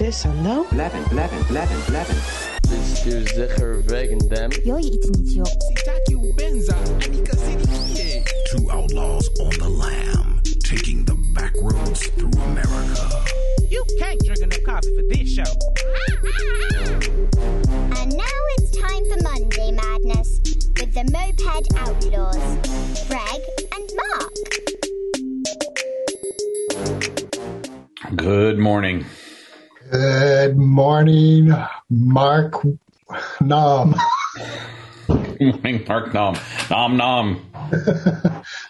Sis and No. 11 11 11 11 This is Zigger Vegan Dem Two outlaws on the lam Taking the back roads through America. You can't drink enough coffee for this show. And now it's time for Monday Madness With the Moped Outlaws Greg and Mark. Good morning. Good morning, Mark Nom. Good morning, Mark Nom. Nom nom.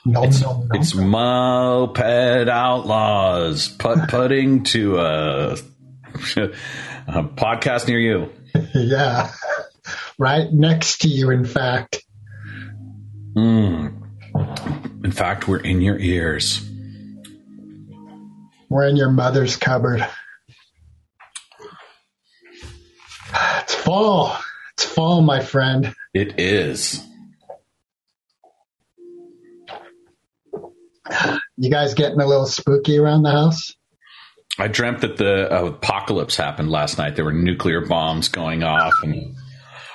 nom, It's, nom, nom. it's Moped Outlaws put putting to a, a podcast near you. yeah. Right next to you, in fact. Mm. In fact, we're in your ears. We're in your mother's cupboard. It's fall. It's fall, my friend. It is. You guys getting a little spooky around the house? I dreamt that the apocalypse happened last night. There were nuclear bombs going off, and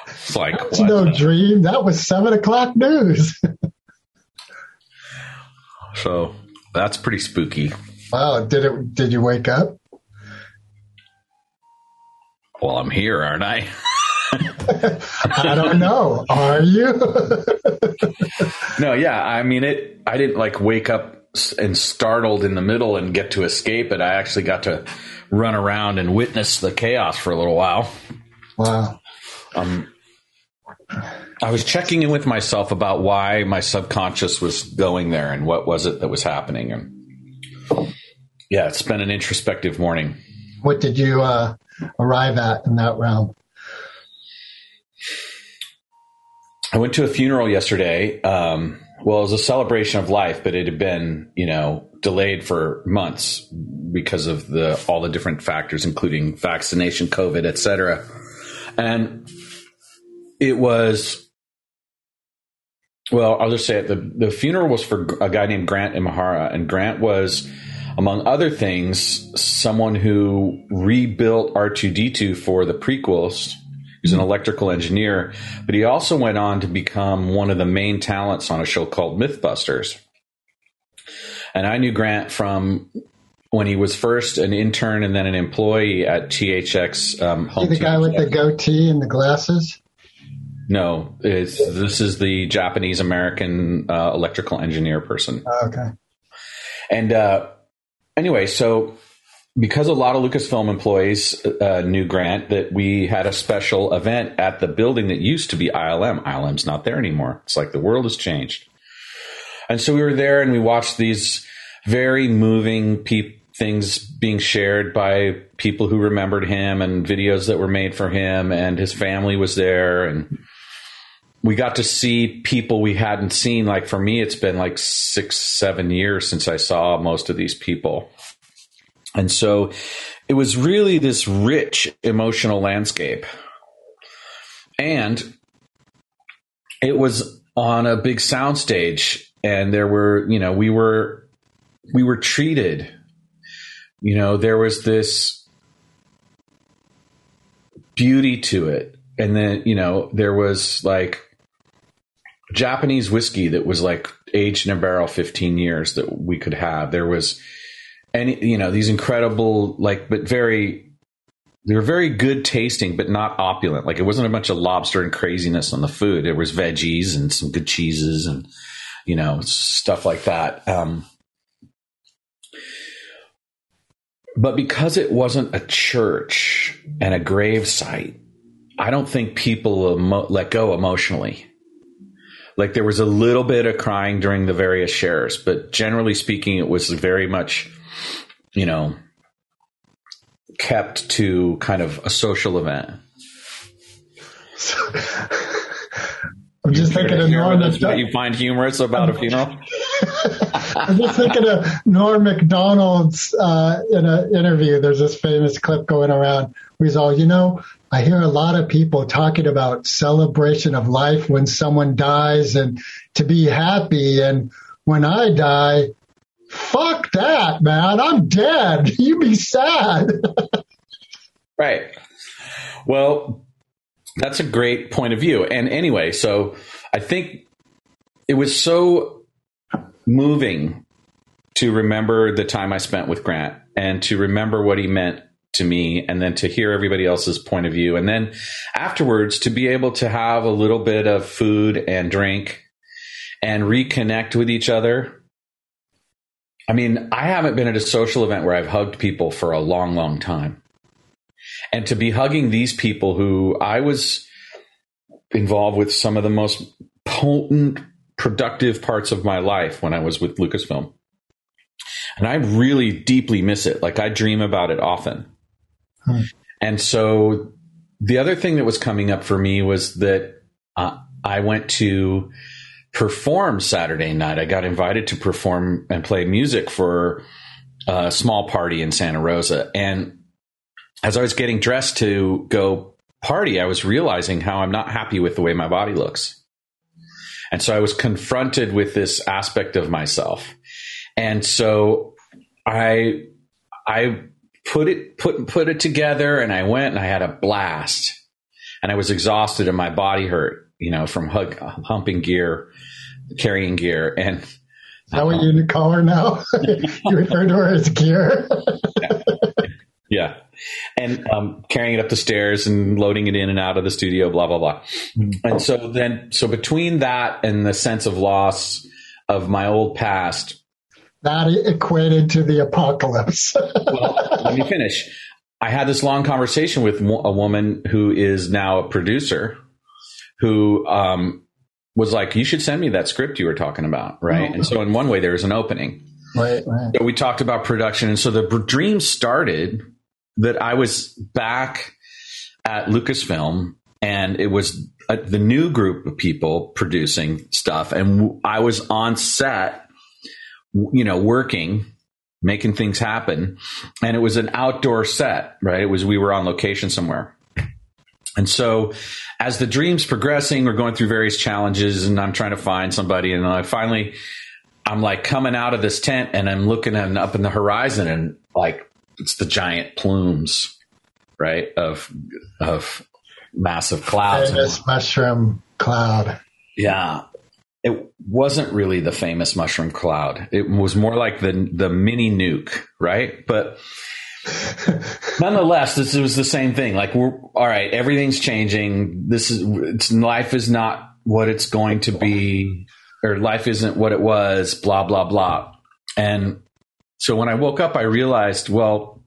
it's like, It's what? no dream. That was seven o'clock news. so that's pretty spooky. wow. Did it? Did you wake up? Well, I'm here, aren't I? I don't know. Are you? No, yeah. I mean, it. I didn't like wake up and startled in the middle and get to escape it. I actually got to run around and witness the chaos for a little while. wow. Um, I was checking in with myself about why my subconscious was going there and what was it that was happening. And yeah, it's been an introspective morning. What did you uh, arrive at in that realm? I went to a funeral yesterday. Um, well, it was a celebration of life, but it had been, you know, delayed for months because of the all the different factors, including vaccination, COVID, et cetera. And it was, well, I'll just say it. The, the funeral was for a guy named Grant Imahara, and Grant was, among other things, someone who rebuilt R2D2 for the prequels. He's an electrical engineer, but he also went on to become one of the main talents on a show called Mythbusters. And I knew Grant from when he was first an intern and then an employee at THX. Um, Home the guy with the goatee and the glasses? No, it's, this is the Japanese American uh, electrical engineer person. Oh, okay. And uh, anyway, so because a lot of Lucasfilm employees uh, knew Grant, that we had a special event at the building that used to be ILM. ILM's not there anymore. It's like the world has changed. And so we were there and we watched these very moving pe- things being shared by people who remembered him and videos that were made for him and his family was there and we got to see people we hadn't seen like for me it's been like 6 7 years since I saw most of these people. And so it was really this rich emotional landscape. And it was on a big soundstage and there were, you know, we were we were treated you know, there was this beauty to it. And then, you know, there was like Japanese whiskey that was like aged in a barrel 15 years that we could have. There was any, you know, these incredible, like, but very, they were very good tasting, but not opulent. Like it wasn't a bunch of lobster and craziness on the food. There was veggies and some good cheeses and, you know, stuff like that. Um, but because it wasn't a church and a grave site, I don't think people emo- let go emotionally. Like there was a little bit of crying during the various shares, but generally speaking, it was very much, you know, kept to kind of a social event. I'm just thinking of Norm That's what you find humorous about a funeral. I'm just thinking of Norm Macdonald's uh, in an interview. There's this famous clip going around all, you know, I hear a lot of people talking about celebration of life when someone dies and to be happy. And when I die, fuck that, man. I'm dead. You be sad. Right. Well, that's a great point of view. And anyway, so I think it was so moving to remember the time I spent with Grant and to remember what he meant to me and then to hear everybody else's point of view. And then afterwards to be able to have a little bit of food and drink and reconnect with each other. I mean, I haven't been at a social event where I've hugged people for a long, long time. And to be hugging these people who I was involved with some of the most potent, productive parts of my life when I was with Lucasfilm. And I really deeply miss it. Like I dream about it often. Hmm. And so the other thing that was coming up for me was that uh, I went to perform Saturday night. I got invited to perform and play music for a small party in Santa Rosa. And as I was getting dressed to go party, I was realizing how I'm not happy with the way my body looks. And so I was confronted with this aspect of myself. And so I I put it put put it together and I went and I had a blast. And I was exhausted and my body hurt, you know, from hug, humping gear, carrying gear and is that what you call her now? you refer to her as gear. yeah. And um, carrying it up the stairs and loading it in and out of the studio, blah, blah, blah. Mm-hmm. And so then, so between that and the sense of loss of my old past, that equated to the apocalypse. well, let me finish. I had this long conversation with a woman who is now a producer who um, was like, You should send me that script you were talking about. Right. And so, in one way, there's an opening. Right, right. So we talked about production. And so the dream started that I was back at Lucasfilm and it was a, the new group of people producing stuff. And I was on set, you know, working, making things happen. And it was an outdoor set, right? It was, we were on location somewhere. And so as the dream's progressing, we're going through various challenges and I'm trying to find somebody. And I finally, I'm like coming out of this tent and I'm looking up in the horizon and like it's the giant plumes, right? Of of massive clouds. Famous mushroom cloud. Yeah. It wasn't really the famous mushroom cloud. It was more like the the mini nuke, right? But nonetheless, this was the same thing. Like we're all right, everything's changing. This is it's life is not what it's going to be, or life isn't what it was, blah, blah, blah. And so when I woke up, I realized, well,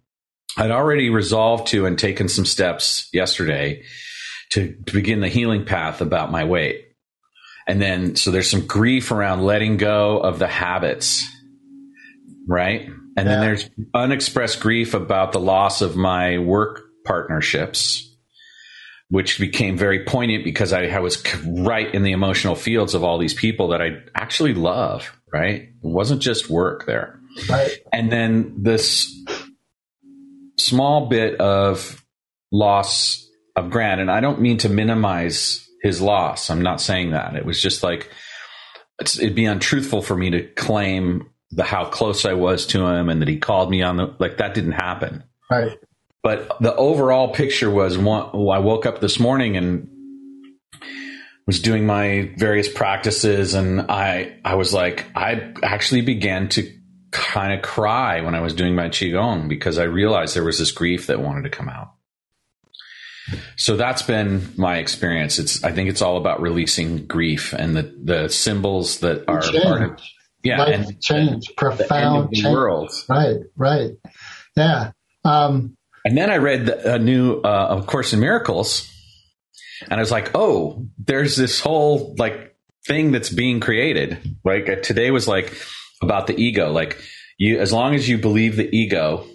I'd already resolved to and taken some steps yesterday to, to begin the healing path about my weight. And then, so there's some grief around letting go of the habits, right? And yeah. then there's unexpressed grief about the loss of my work partnerships, which became very poignant because I, I was right in the emotional fields of all these people that I actually love, right? It wasn't just work there. Right. And then this small bit of loss of Grant, and I don't mean to minimize his loss. I'm not saying that. It was just like it'd be untruthful for me to claim the how close I was to him and that he called me on the like that didn't happen. Right. But the overall picture was one, I woke up this morning and was doing my various practices and I I was like I actually began to kind of cry when I was doing my qigong because I realized there was this grief that wanted to come out. So that's been my experience. It's I think it's all about releasing grief and the the symbols that are change. part of yeah Life and change, profound change. world. Right, right, yeah. Um, and then I read a new uh, of Course in Miracles, and I was like, oh, there's this whole like thing that's being created. Like uh, today was like about the ego. Like you, as long as you believe the ego,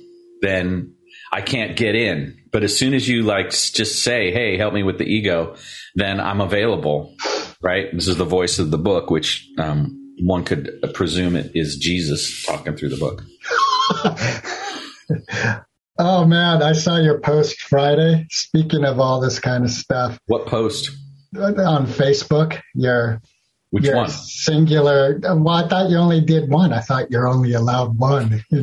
then I can't get in. But as soon as you like just say, "Hey, help me with the ego," then I'm available. Right? This is the voice of the book, which um, one could presume it is Jesus talking through the book. oh man, I saw your post Friday. Speaking of all this kind of stuff, what post? On Facebook, your Which your one? singular. Uh, well, I thought you only did one. I thought you're only allowed one.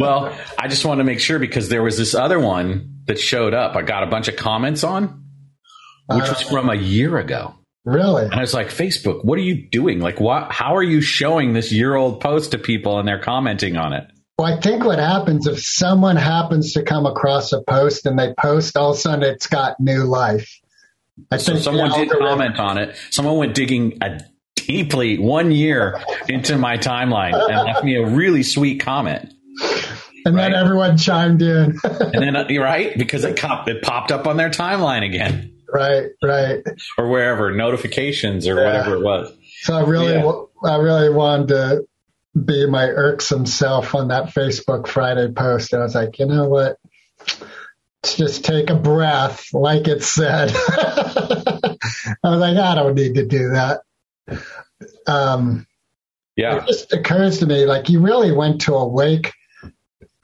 well, I just wanted to make sure because there was this other one that showed up. I got a bunch of comments on, which was uh, from a year ago. really? And I was like, Facebook, what are you doing? Like, what? How are you showing this year old post to people and they're commenting on it? Well, I think what happens if someone happens to come across a post and they post, all of a sudden it's got new life. I So someone did comment on it. Someone went digging a deeply one year into my timeline and left me a really sweet comment. and then everyone chimed in. And then uh, you're right because it, cop, it popped up on their timeline again right, right. or wherever notifications or Yeah. whatever it was. So I really, Yeah. I really wanted to be my irksome self on that Facebook Friday post. And I was like, you know what? Just take a breath, like it said. I was like, I don't need to do that. Um, Yeah. it just occurs to me like you really went to a wake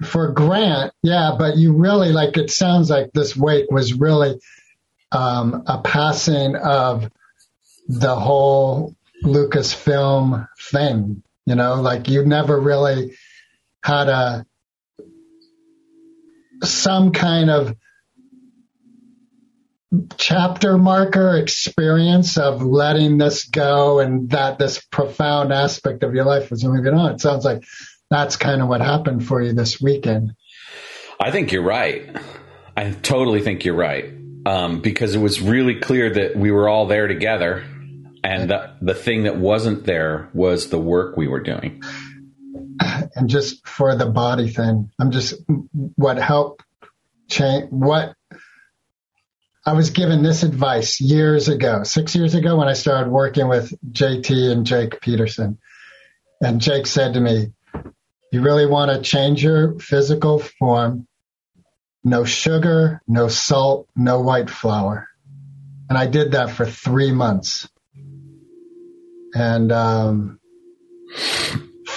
for Grant, yeah, but you really like it sounds like this wake was really um, a passing of the whole Lucasfilm thing. You know, like you never really had a some kind of chapter marker experience of letting this go and that this profound aspect of your life was moving on. It sounds like that's kind of what happened for you this weekend. I think you're right. I totally think you're right. Um, because it was really clear that we were all there together. And the, the thing that wasn't there was the work we were doing. And just for the body thing, I'm just what helped change what I was given this advice years ago, six years ago when I started working with JT and Jake Peterson. And Jake said to me, You really want to change your physical form? No sugar, no salt, no white flour. And I did that for three months. And um,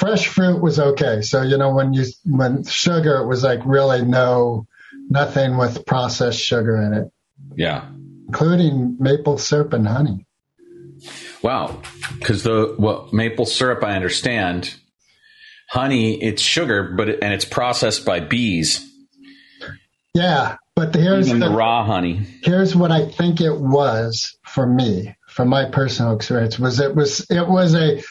fresh fruit was okay. So, you know, when you, when sugar, it was like really no, nothing with processed sugar in it Yeah. including maple syrup and honey. Wow. Because the well, maple syrup, I understand. Honey, it's sugar, but it, and it's processed by bees. Yeah, but here's Even the, the raw honey. here's what I think it was for me, from my personal experience, was it was it was a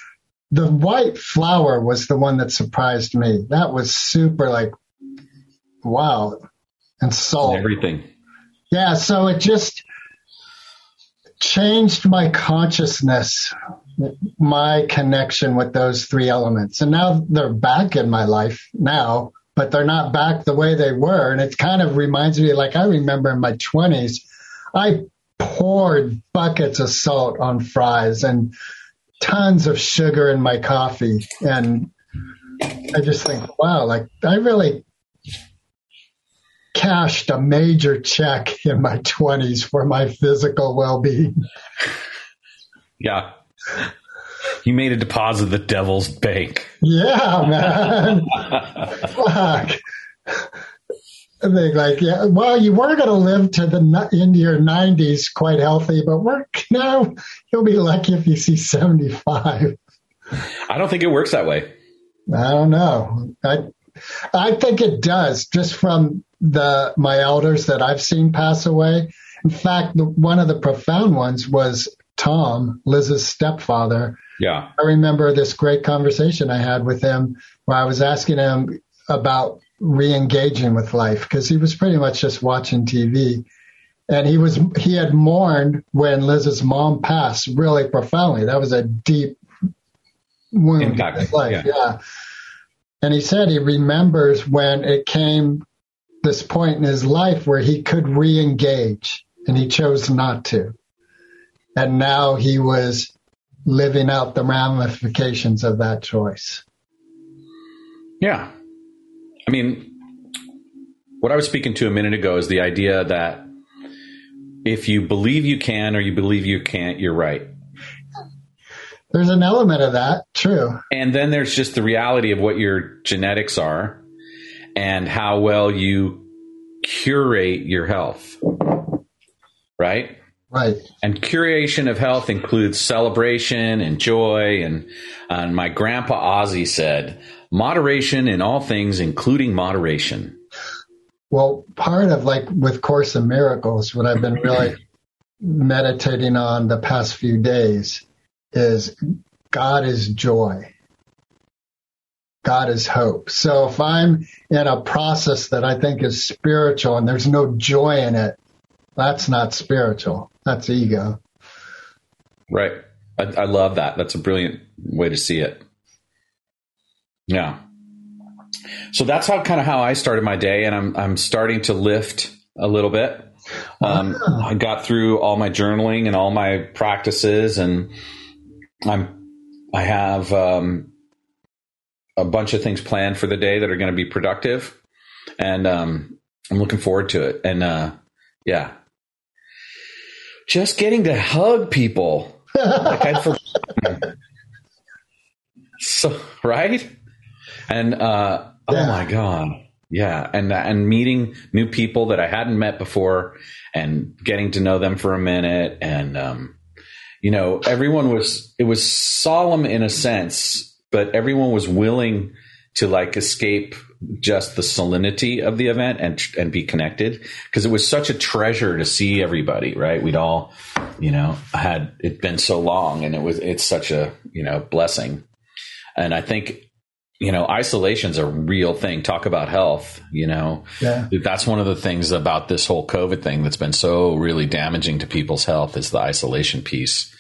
the white flour was the one that surprised me. That was super like wow. And salt. Everything. Yeah, so it just changed my consciousness, my connection with those three elements. And now they're back in my life now, but they're not back the way they were. And it kind of reminds me, like I remember in my 20s, I poured buckets of salt on fries and tons of sugar in my coffee. And I just think, wow, like I really cashed a major check in my 20s for my physical well-being. Yeah. You made a deposit at the devil's bank. Yeah, man. Fuck. Think like, yeah, well, you were going to live to the into your 90s quite healthy, but we're now you'll be lucky if you see 75. I don't think it works that way. I don't know. I I think it does just from the my elders that I've seen pass away. In fact, the, one of the profound ones was Tom, Liz's stepfather. Yeah. I remember this great conversation I had with him where I was asking him about re-engaging with life because he was pretty much just watching TV. And he was he had mourned when Liz's mom passed really profoundly. That was a deep wound Impact, in his life. yeah. yeah. And he said he remembers when it came this point in his life where he could re-engage and he chose not to. And now he was living out the ramifications of that choice. Yeah. I mean, what I was speaking to a minute ago is the idea that if you believe you can or you believe you can't, you're right. There's an element of that, true. And then there's just the reality of what your genetics are and how well you curate your health. Right? Right. And curation of health includes celebration and joy. And, and my grandpa Ozzy said, moderation in all things, including moderation. Well, part of like with Course in Miracles, what I've been really meditating on the past few days is God is joy. God is hope. So if I'm in a process that I think is spiritual and there's no joy in it, that's not spiritual. That's ego. Right. I, I love that. That's a brilliant way to see it. Yeah. So that's how kind of how I started my day, and I'm I'm starting to lift a little bit. Um, I got through all my journaling and all my practices, and I'm I have um, a bunch of things planned for the day that are going to be productive, and um, I'm looking forward to it. And uh, yeah, just getting to hug people. like I forgot. so right, and uh, oh my god, yeah, and and meeting new people that I hadn't met before, and getting to know them for a minute, and um, you know, everyone was it was solemn in a sense, but everyone was willing to like escape just the salinity of the event and and be connected. Because it was such a treasure to see everybody right? We'd all you know had it been so long and it was it's such a you know blessing. And i think you know isolation's a real thing talk about health you know Yeah. that's one of the things about this whole covid thing that's been so really damaging to people's health is the isolation piece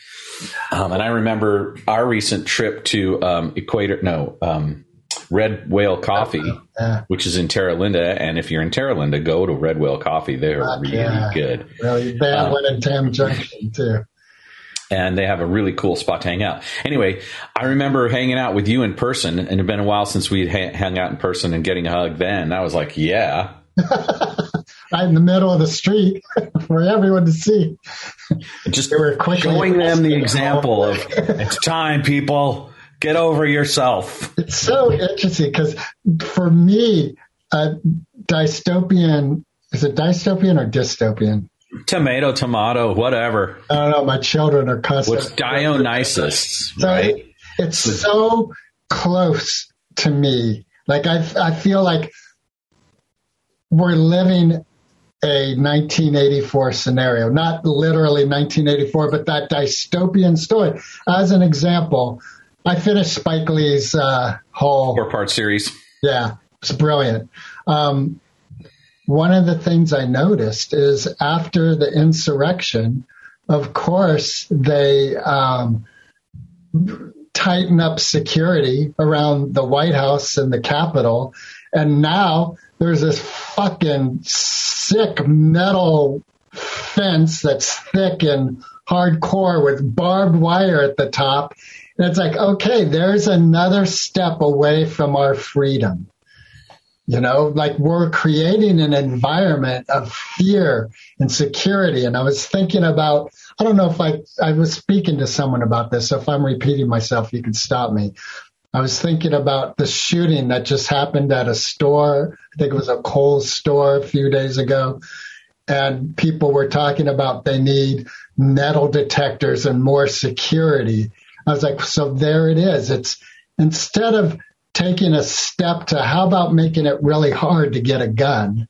um, and i remember our recent trip to um, equator no um, red whale coffee Yeah. which is in terra linda and if you're in terra linda go to red whale coffee they're really yeah. good Really bad Um, one in Tam Junction too. And they have a really cool spot to hang out. Anyway, I remember hanging out with you in person, and it had been a while since we'd ha- hung out in person and getting a hug. Then I was like, "Yeah, Right in the middle of the street for everyone to see. just They were showing them the example of it's time, people, get over yourself." It's so interesting because for me, uh, dystopian is it dystopian or dystopian? Tomato, tomato, whatever. I don't know. My children are cussing. What's Dionysus, So right? it- it's so close to me. Like I, I feel like we're living a 1984 scenario, not literally 1984, but that dystopian story. As an example, I finished Spike Lee's uh, whole Four part series. yeah, it's brilliant. Um, one of the things I noticed is after the insurrection, of course, they um, tighten up security around the White House and the Capitol. And now there's this fucking sick metal fence that's thick and hardcore with barbed wire at the top. And it's like, okay, there's another step away from our freedom. You know, like we're creating an environment of fear and security. And I was thinking about, I don't know if I, I was speaking to someone about this. So if I'm repeating myself, you can stop me. I was thinking about the shooting that just happened at a store. I think it was a Kohl's store a few days ago. And people were talking about they need metal detectors and more security. I was like, so there it is. It's instead of taking a step to how about making it really hard to get a gun?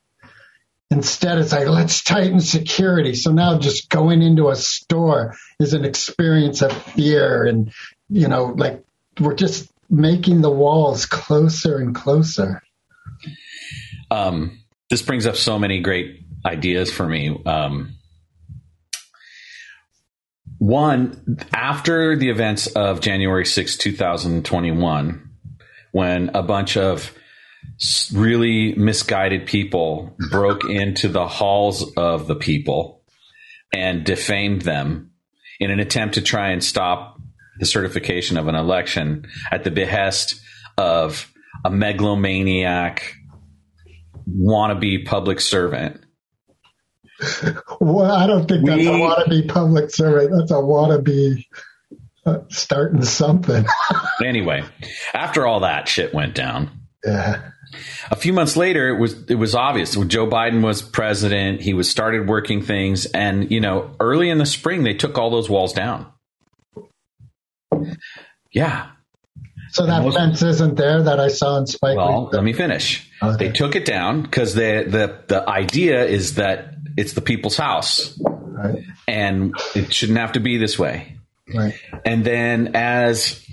Instead, it's like, let's tighten security. So now just going into a store is an experience of fear. And, you know, like we're just making the walls closer and closer. Um, this brings up so many great ideas for me. Um, one, after the events of January 6, 2021, when a bunch of really misguided people broke into the halls of the people and defamed them in an attempt to try and stop the certification of an election at the behest of a megalomaniac wannabe public servant. Well, I don't think that's We- a wannabe public servant. That's a wannabe starting something. Anyway, after all that shit went down, yeah. A few months later, it was it was obvious. When Joe Biden was president, he was started working things, and you know, early in the spring, they took all those walls down. Yeah. So that Most- fence isn't there that I saw in Spike. Well, Lee? let me finish. Okay. They took it down because the the the idea is that it's the people's house, Right, and it shouldn't have to be this way. And then as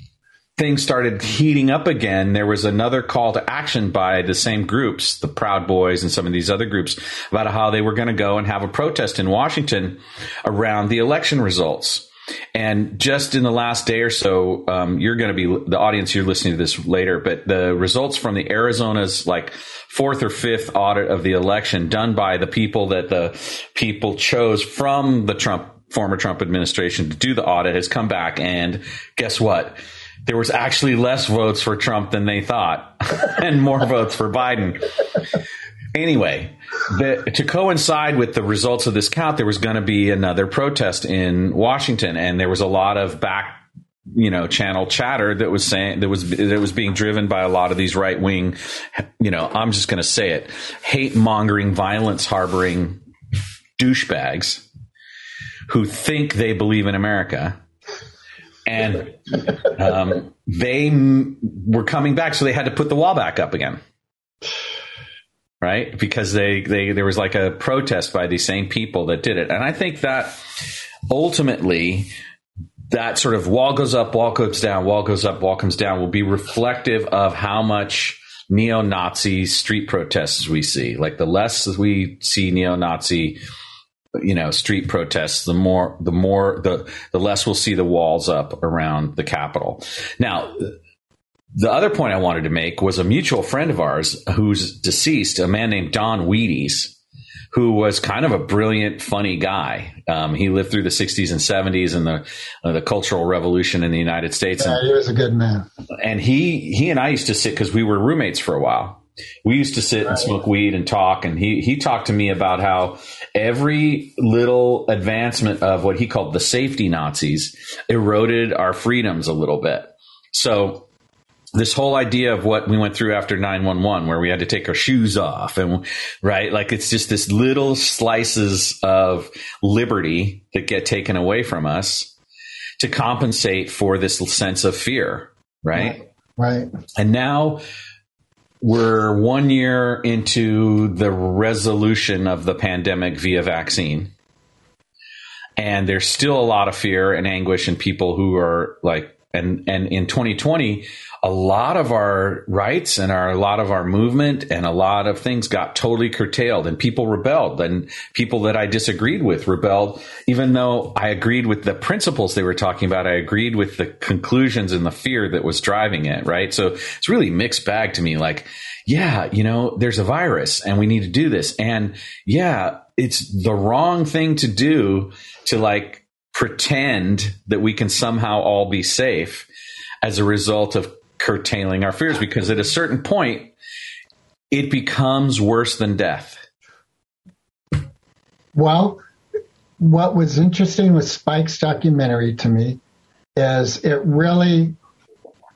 things started heating up again, there was another call to action by the same groups, the Proud Boys and some of these other groups, about how they were going to go and have a protest in Washington around the election results. And just in the last day or so, um, you're going to be the audience. You're listening to this later, but the results from the Arizona's like fourth or fifth audit of the election done by the people that the people chose from the Trump former Trump administration to do the audit has come back. And guess what? There was actually less votes for Trump than they thought, and more votes for Biden. Anyway, the, to coincide with the results of this count, there was going to be another protest in Washington, and there was a lot of back, you know, channel chatter that was saying that was that was being driven by a lot of these right wing, you know, I'm just going to say it, hate mongering, violence harboring douchebags who think they believe in America. And um, they m- were coming back, so they had to put the wall back up again right? Because they, they, there was like a protest by these same people that did it. And I think that ultimately that sort of wall goes up, wall comes down, wall goes up, wall comes down will be reflective of how much neo-Nazi street protests we see. Like the less we see neo-Nazi, you know, street protests, the more, the more, the, the less we'll see the walls up around the Capitol. Now, the other point I wanted to make was a mutual friend of ours who's deceased, a man named Don Wheaties, who was kind of a brilliant, funny guy. Um, he lived through the 60s and 70s and the uh, the Cultural Revolution in the United States, Yeah, and, he was a good man. and he he and I used to sit because we were roommates for a while. We used to sit and smoke weed and talk, and he he talked to me about how every little advancement of what he called the safety Nazis eroded our freedoms a little bit. So this whole idea of what we went through after 911 where we had to take our shoes off and right like it's just this little slices of liberty that get taken away from us to compensate for this sense of fear right Right. and now we're one year into the resolution of the pandemic via vaccine. And there's still a lot of fear and anguish in people who are like, and, and in 2020, a lot of our rights and our, a lot of our movement and a lot of things got totally curtailed and people rebelled and people that I disagreed with rebelled, even though I agreed with the principles they were talking about. I agreed with the conclusions and the fear that was driving it. Right. So it's really mixed bag to me. Like, yeah, you know, there's a virus and we need to do this. And yeah, it's the wrong thing to do to like pretend that we can somehow all be safe as a result of curtailing our fears because at a certain point it becomes worse than death. Well, what was interesting with Spike's documentary to me is it really,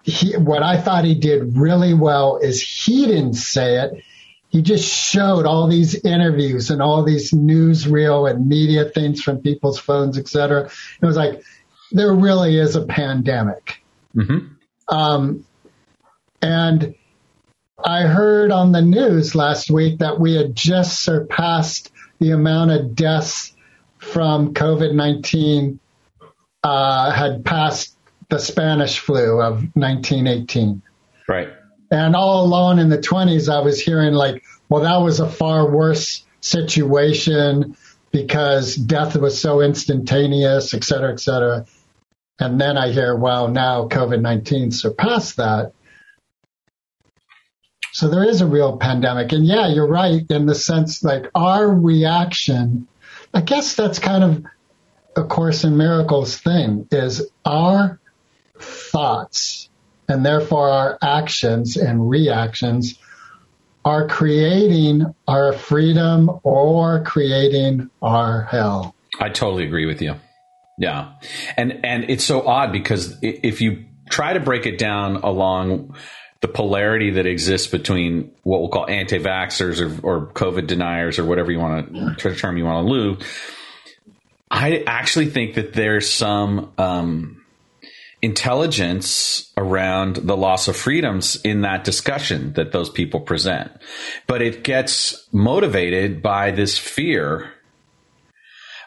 he, what I thought he did really well is he didn't say it. He just showed all these interviews and all these newsreel and media things from people's phones, et cetera. It was like, there really is a pandemic. hmm Um, and I heard on the news last week that we had just surpassed the amount of deaths from COVID 19 uh, had passed the Spanish flu of 1918. Right. And all along in the 20s, I was hearing like, well, that was a far worse situation because death was so instantaneous, et cetera, et cetera. And then I hear, well, now COVID 19 surpassed that. So there is a real pandemic. And yeah, you're right in the sense like our reaction, I guess that's kind of a Course in Miracles thing is our thoughts and therefore our actions and reactions are creating our freedom or creating our hell. I totally agree with you. Yeah. And and it's so odd because if you try to break it down along the polarity that exists between what we'll call anti-vaxxers or, or COVID deniers or whatever you want to term you want to lose. I actually think that there's some um, intelligence around the loss of freedoms in that discussion that those people present, but it gets motivated by this fear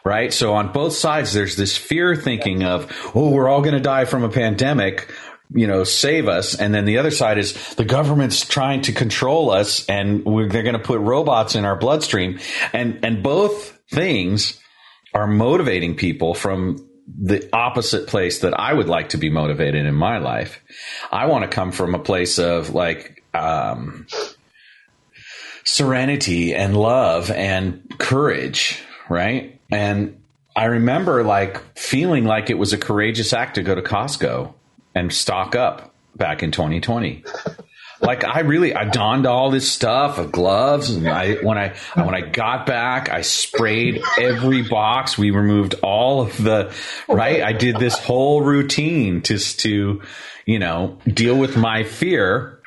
right? So on both sides, there's this fear thinking of, oh, we're all going to die from a pandemic. You know, save us. And then the other side is the government's trying to control us and they're going to put robots in our bloodstream. And, and both things are motivating people from the opposite place that I would like to be motivated in my life. I want to come from a place of like, um, serenity and love and courage, right? And I remember like feeling like it was a courageous act to go to Costco and stock up back in 2020. like I really I donned all this stuff, of gloves, and I when I when I got back, I sprayed every box. We removed all of the right. I did this whole routine just to, you know, deal with my fear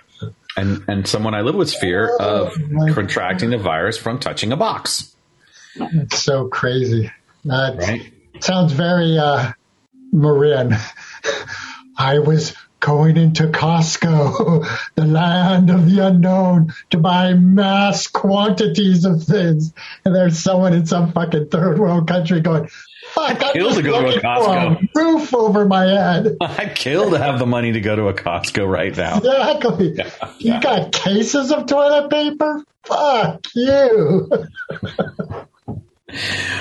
and and someone I live with fear of contracting the virus from touching a box. It's so crazy. That Right. sounds very uh, Marin. I was going into Costco, the land of the unknown, to buy mass quantities of things. And there's someone in some fucking third world country going, fuck, I'm Kill just to go to a Costco." a roof over my head. I'd kill to have the money to go to a Costco right now. Exactly. You got cases of toilet paper? Fuck you.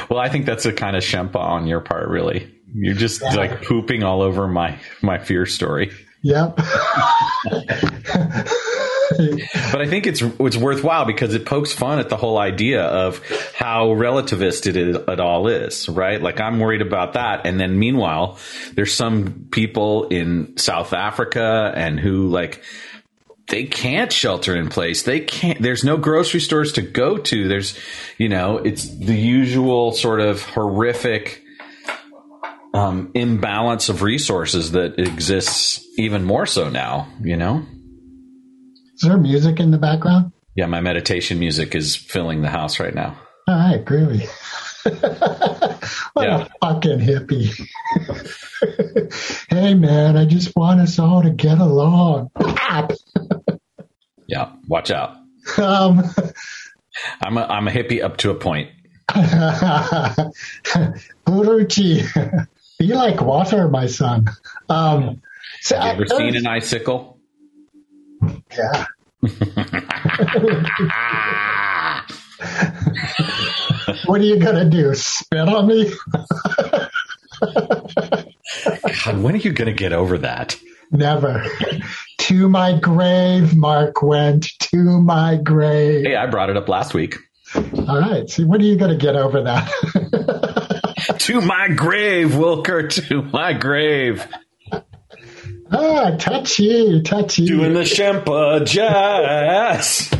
Well, I think that's a kind of shempa on your part, really. You're just like pooping all over my my fear story. Yep. But I think it's it's worthwhile because it pokes fun at the whole idea of how relativist it, is, it all is, right? Like I'm worried about that, and then meanwhile, there's some people in South Africa and who like they can't shelter in place. They can't. There's no grocery stores to go to. There's, you know, it's the usual sort of horrific um, imbalance of resources that exists even more so now. You know. Is there music in the background? Yeah, my meditation music is filling the house right now. All right, groovy. what Yeah. a fucking hippie. hey man, I just want us all to get along. Yeah, watch out. um, I'm a, I'm a hippie up to a point. Guruji, be like water, my son. Um, so Have you ever I- seen an icicle? Yeah. what are you gonna do? Spit on me? God, when are you going to get over that? Never. to my grave, Mark went. To my grave. Hey, I brought it up last week. All right. See, when are you going to get over that? to my grave, Wilker. To my grave. ah, touchy, touchy. Doing the Shempa jazz.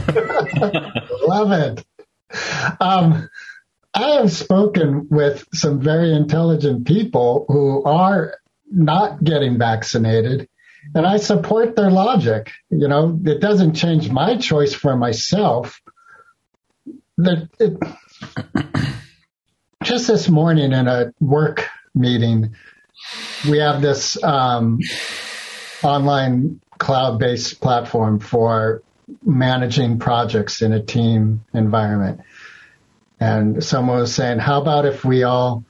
Love it. Um, I have spoken with some very intelligent people who are not getting vaccinated, and I support their logic. You know, it doesn't change my choice for myself. That it, just this morning in a work meeting, we have this um, online cloud-based platform for managing projects in a team environment. And someone was saying, how about if we all,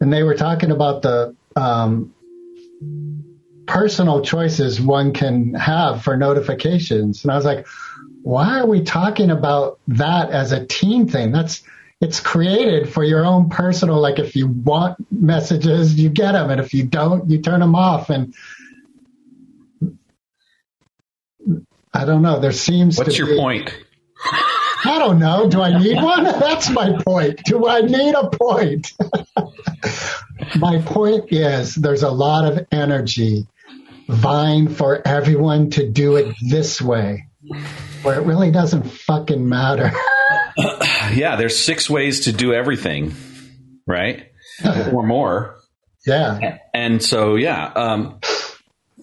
and they were talking about the um, personal choices one can have for notifications. And I was like, why are we talking about that as a team thing? That's, it's created for your own personal, like if you want messages, you get them. And if you don't, you turn them off. And I don't know. There seems What's your be, point? I don't know. Do I need one? That's my point. Do I need a point? my point is there's a lot of energy vying for everyone to do it this way, where it really doesn't fucking matter. Yeah, there's six ways to do everything, right? or more. Yeah. And so, yeah, um,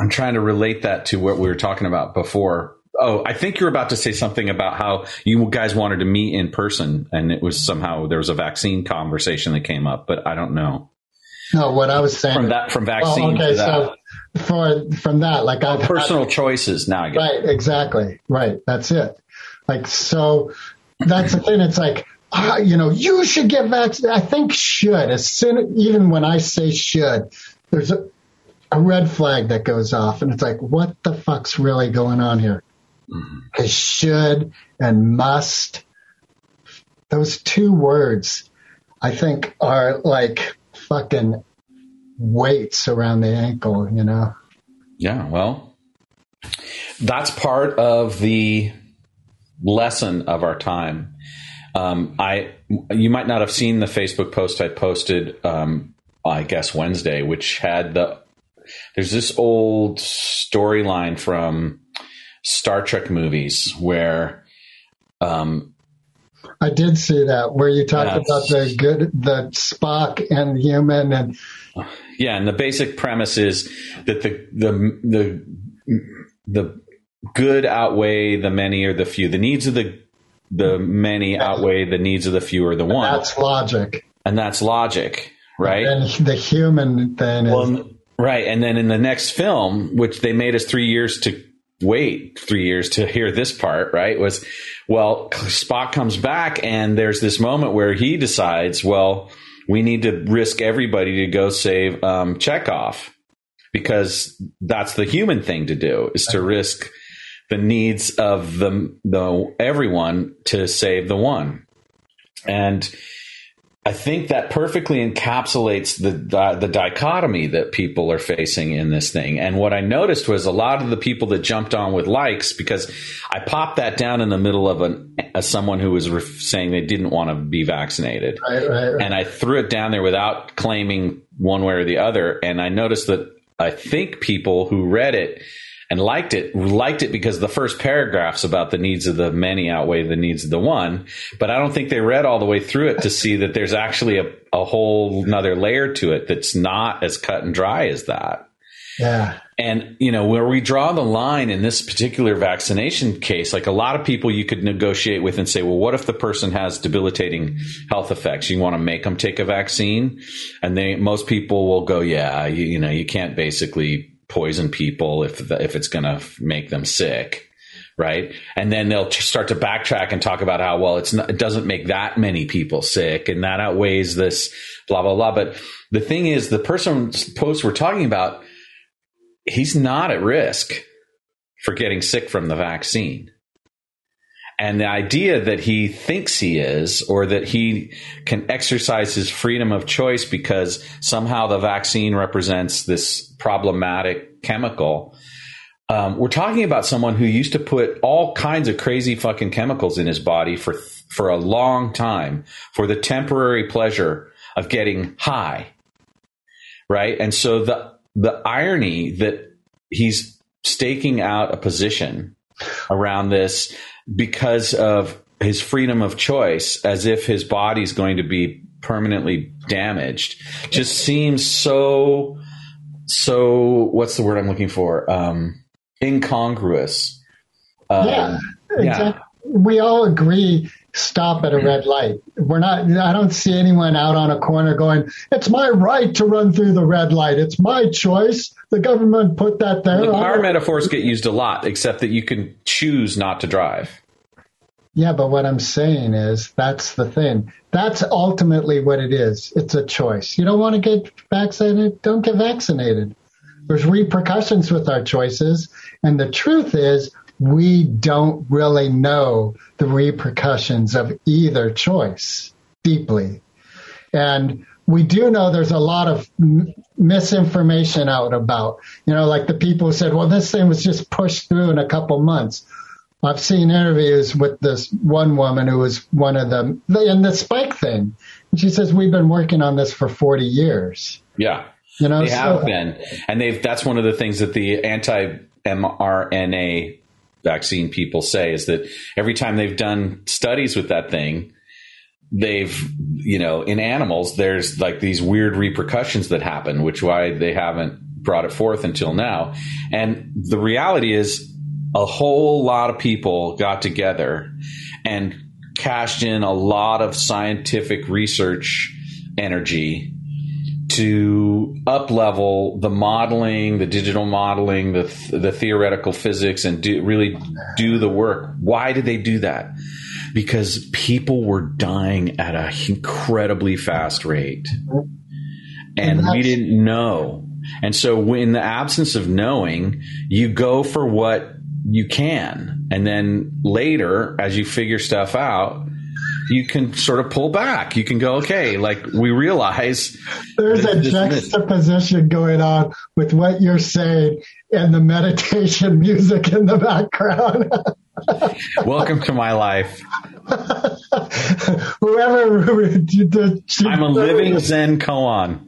I'm trying to relate that to what we were talking about before Oh, I think you're about to say something about how you guys wanted to meet in person, and it was somehow there was a vaccine conversation that came up, but I don't know No, what I was saying from that from Well, vaccine okay, to that. so for from that, like I've had- personal choices. Now Right, exactly. Right. That's it. Like, so that's the thing. It's like, ah, you know, you should get vaccinated. I think should, as soon, even when I say should, there's a, a red flag that goes off and it's like, what the fuck's really going on here? Because should and must, those two words, I think are like fucking weights around the ankle, you know? Yeah, well, that's part of the lesson of our time. Um, I, you might not have seen the Facebook post I posted, um, I guess Wednesday, which had the. There's this old storyline from Star Trek movies where, um, I did see that where you talked about the good, the Spock and human, and Yeah, and the basic premise is that the the the the good outweigh the many or the few. The needs of the the many outweigh the needs of the few or the one, that's logic. and that's logic, right? And the human thing is right, and then in the next film, which they made us three years to wait, three years to hear this part, right? Was well, Spock comes back, and there's this moment where he decides, well, we need to risk everybody to go save um, Chekov because that's the human thing to do is to risk the needs of the the everyone to save the one, and I think that perfectly encapsulates the, the the dichotomy that people are facing in this thing. And what I noticed was a lot of the people that jumped on with likes because I popped that down in the middle of an a, someone who was ref- saying they didn't want to be vaccinated, right, right, right. and I threw it down there without claiming one way or the other. And I noticed that I think people who read it and liked it liked it because the first paragraphs about the needs of the many outweigh the needs of the one. But I don't think they read all the way through it to see that there's actually a, a whole another layer to it that's not as cut and dry as that. yeah, And, you know, where we draw the line in this particular vaccination case, like a lot of people you could negotiate with and say, well, what if the person has debilitating health effects? You want to make them take a vaccine? And they, most people will go, yeah, you, you know, you can't basically poison people if, the, if it's going to make them sick. Right. And then they'll t- start to backtrack and talk about how, well, it's not, it doesn't make that many people sick and that outweighs this blah, blah, blah. But the thing is, the person post we're talking about, he's not at risk for getting sick from the vaccine. And the idea that he thinks he is, or that he can exercise his freedom of choice because somehow the vaccine represents this problematic chemical. Um, we're talking about someone who used to put all kinds of crazy fucking chemicals in his body for for a long time for the temporary pleasure of getting high right? And so the the irony that he's staking out a position around this because of his freedom of choice, as if his body's going to be permanently damaged, just seems so so. What's the word I'm looking for? Um, incongruous. Um, yeah, yeah. We all agree. Stop at a hmm. red light. We're not. I don't see anyone out on a corner going, "It's my right to run through the red light. It's my choice. The government put that there." The car oh. metaphors get used a lot, except that you can choose not to drive. Yeah, but what I'm saying is that's the thing. That's ultimately what it is. It's a choice. You don't want to get vaccinated? Don't get vaccinated. There's repercussions with our choices. And the truth is, we don't really know the repercussions of either choice deeply. And we do know there's a lot of m- misinformation out about, you know, like the people who said, well, this thing was just pushed through in a couple months. I've seen interviews with this one woman who was one of them in the spike thing. And she says, we've been working on this for 40 years. Yeah. You know, They so- have been, and they've. That's one of the things that the anti mRNA vaccine people say is that every time they've done studies with that thing, they've you know in animals there's like these weird repercussions that happen, which why they haven't brought it forth until now. And the reality is, a whole lot of people got together and cashed in a lot of scientific research energy to up level the modeling, the digital modeling, the the theoretical physics, and do really do the work. Why did they do that? Because people were dying at an incredibly fast rate, and we didn't know. And so, in the absence of knowing, you go for what you can, and then later, as you figure stuff out. You can sort of pull back. You can go, okay, like we realize There's a juxtaposition going on with what you're saying and the meditation music in the background. Welcome to my life. whoever I'm a living Zen koan.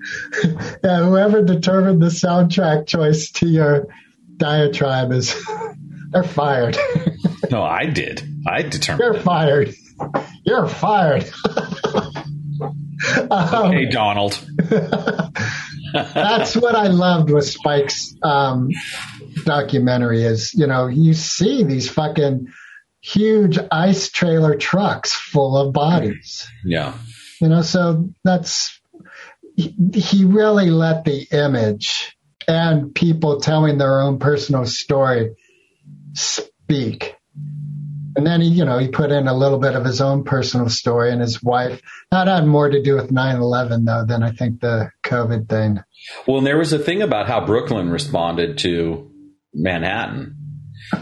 yeah, whoever determined the soundtrack choice to your diatribe is they're fired. No, I did. I determined. They're fired. You're fired. um, Hey, Donald. that's what I loved with Spike's um, documentary is, you know, you see these fucking huge ice trailer trucks full of bodies, Yeah. you know, so that's, he, he really let the image and people telling their own personal story speak. And then he, you know, he put in a little bit of his own personal story and his wife. That had more to do with 9-11 though than I think the COVID thing. Well, and there was a thing about how Brooklyn responded to Manhattan.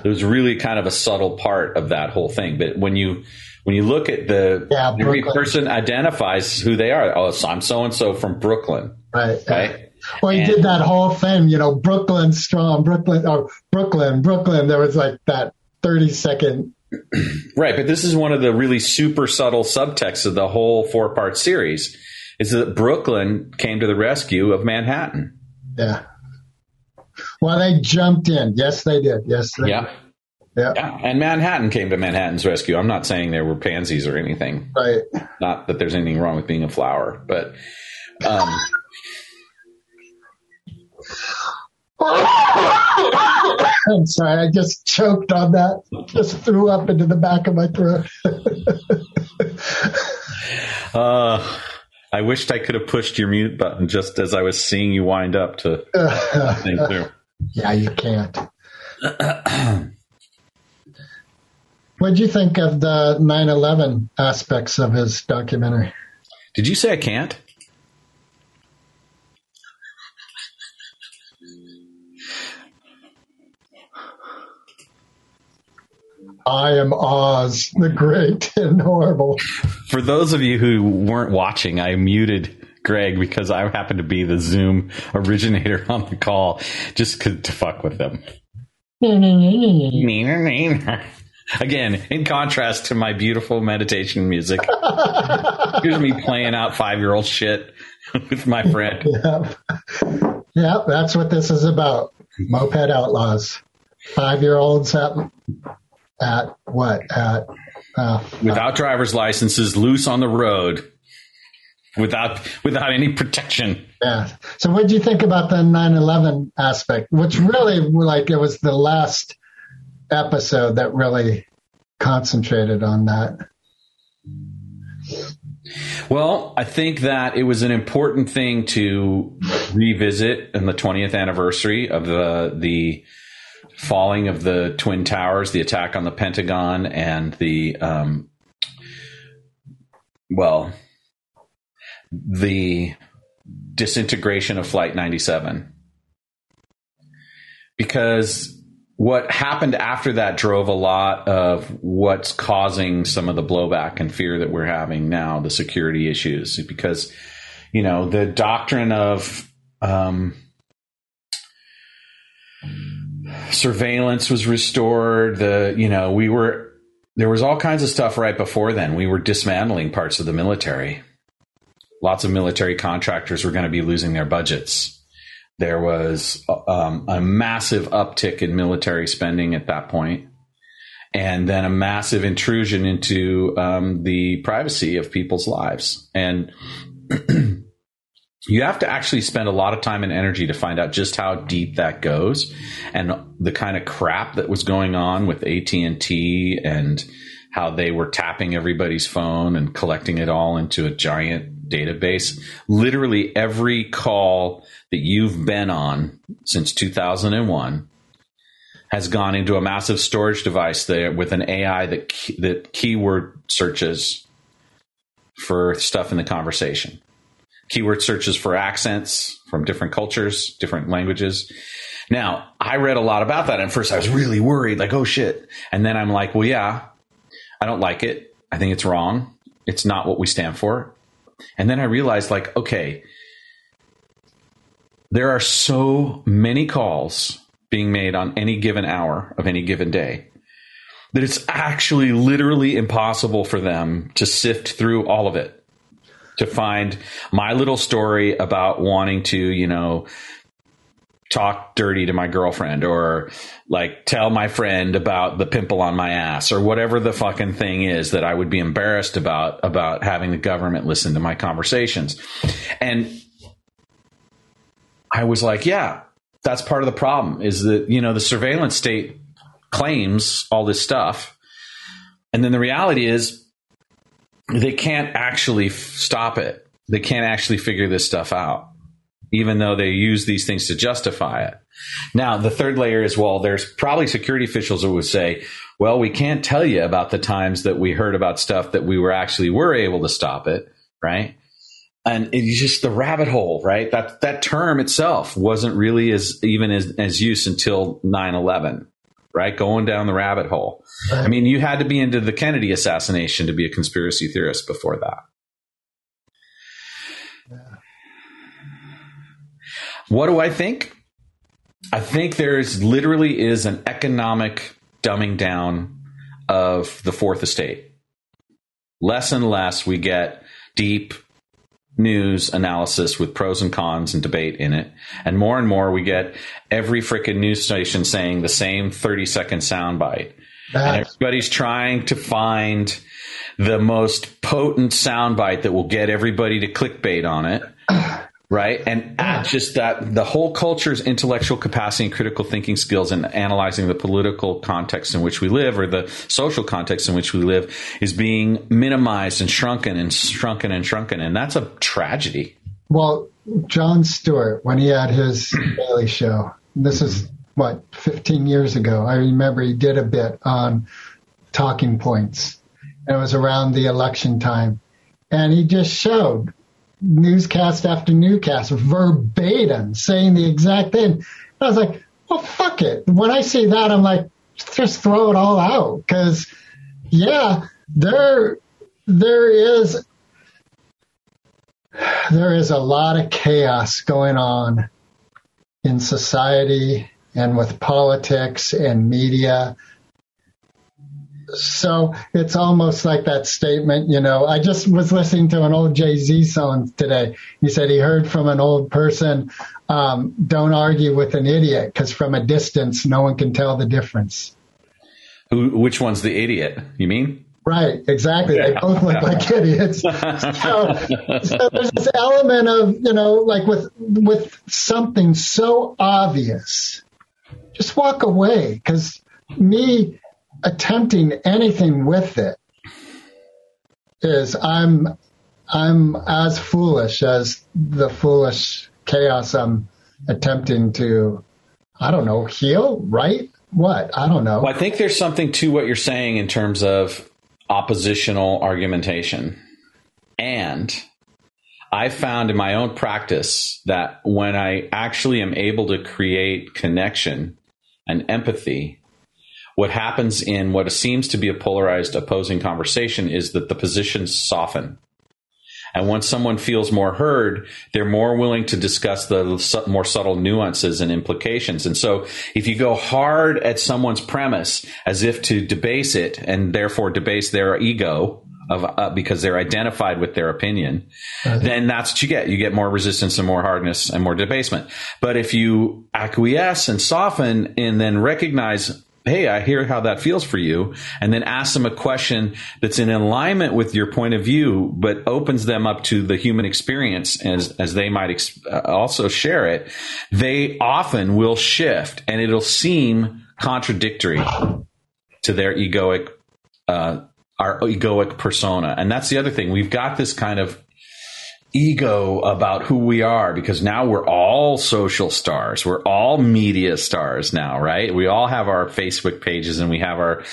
It was really kind of a subtle part of that whole thing. But when you when you look at the Yeah, every person identifies who they are. Oh, so I'm so and so from Brooklyn, Right. right? Well, he And- did that whole thing, you know, Brooklyn strong, Brooklyn, or Brooklyn, Brooklyn. There was like that 30 second. Right, but this is one of the really super subtle subtexts of the whole four part series is that Brooklyn came to the rescue of Manhattan. Yeah. Well, they jumped in. Yes, they did. Yes. They Yeah. Yeah. Yeah. And Manhattan came to Manhattan's rescue. I'm not saying there were pansies or anything. Right. Not that there's anything wrong with being a flower, but um, I'm sorry. I just choked on that. Just threw up into the back of my throat. uh, I wished I could have pushed your mute button just as I was seeing you wind up to think through. yeah, you can't. What'd you think of the 9 11 aspects of his documentary? Did you say I can't? I am Oz, the great and horrible. For those of you who weren't watching, I muted Greg because I happened to be the Zoom originator on the call just to fuck with them. Again, in contrast to my beautiful meditation music, here's me playing out five year old shit with my friend. Yep. Yep, that's what this is about. Moped outlaws. Five year olds at at what? At uh, Without driver's licenses, loose on the road, without without any protection. yeah. So what do you think about the 9/11 aspect? Which really like it was the last episode that really concentrated on that. Well, I think that it was an important thing to revisit in the 20th anniversary of the the falling of the twin towers, the attack on the Pentagon, and the um, well, the disintegration of Flight 97, because what happened after that drove a lot of what's causing some of the blowback and fear that we're having now, the security issues, because, you know, the doctrine of um, surveillance was restored. The, you know, we were, there was all kinds of stuff right before then. We were dismantling parts of the military. Lots of military contractors were going to be losing their budgets there was um, a massive uptick in military spending at that point, and then a massive intrusion into um, the privacy of people's lives. And you have to actually spend a lot of time and energy to find out just how deep that goes and the kind of crap that was going on with AT&T and how they were tapping everybody's phone and collecting it all into a giant database. Literally every call that you've been on since 2001 has gone into a massive storage device there with an AI that that keyword searches for stuff in the conversation keyword searches for accents from different cultures, different languages. Now, I read a lot about that. And first, I was really worried, like, oh shit. And then I'm like, well, yeah, I don't like it. I think it's wrong. It's not what we stand for. And then I realized, like, okay, there are so many calls being made on any given hour of any given day that it's actually literally impossible for them to sift through all of it to find my little story about wanting to, you know, talk dirty to my girlfriend or like tell my friend about the pimple on my ass or whatever the fucking thing is that I would be embarrassed about about having the government listen to my conversations. And I was like, yeah, that's part of the problem is that, you know, the surveillance state claims all this stuff. And then the reality is they can't actually f- stop it. They can't actually figure this stuff out, even though they use these things to justify it. Now, the third layer is well, there's probably security officials who would say, well, we can't tell you about the times that we heard about stuff that we were actually were able to stop it, right? And it's just the rabbit hole, right? That that term itself wasn't really as even as, as used until 9-11 right? Going down the rabbit hole. I mean, you had to be into the Kennedy assassination to be a conspiracy theorist before that. What do I think? I think there's literally is an economic dumbing down of the fourth estate. Less and less we get deep news analysis with pros and cons and debate in it. And more and more we get every freaking news station saying the same 30 second soundbite. And everybody's trying to find the most potent soundbite that will get everybody to clickbait on it. Right. And just that the whole culture's intellectual capacity and critical thinking skills and analyzing the political context in which we live or the social context in which we live is being minimized and shrunken and shrunken and shrunken. And that's a tragedy. Well, Jon Stewart, when he had his Daily Show, this is what, 15 years ago, I remember he did a bit on talking points. And it was around the election time. And he just showed newscast after newscast verbatim saying the exact thing. I was like, well, fuck it. When I see that, I'm like, just throw it all out. Because, yeah, there, there is, there is a lot of chaos going on in society and with politics and media so it's almost like that statement, you know. I just was listening to an old Jay Z song today. He said he heard from an old person, um, "Don't argue with an idiot, because from a distance, no one can tell the difference." Who? Which one's the idiot? You mean? Right, exactly. Yeah. They both look like idiots. so, so there's this element of, you know, like with with something so obvious, just walk away. Because me, attempting anything with it is I'm I'm as foolish as the foolish chaos I'm attempting to I don't know heal right what I don't know. Well, I think there's something to what you're saying in terms of oppositional argumentation. And I found in my own practice that when I actually am able to create connection and empathy what happens in what seems to be a polarized opposing conversation is that the positions soften. And once someone feels more heard, they're more willing to discuss the more subtle nuances and implications. And so if you go hard at someone's premise as if to debase it and therefore debase their ego, of uh, because they're identified with their opinion, then that's what you get. You get more resistance and more hardness and more debasement. But if you acquiesce and soften and then recognize hey, I hear how that feels for you. And then ask them a question that's in alignment with your point of view, but opens them up to the human experience as, as they might ex- uh, also share it. They often will shift and it'll seem contradictory to their egoic, uh, our egoic persona. And that's the other thing. We've got this kind of ego about who we are because now we're all social stars. We're all media stars now, right? We all have our Facebook pages and we have our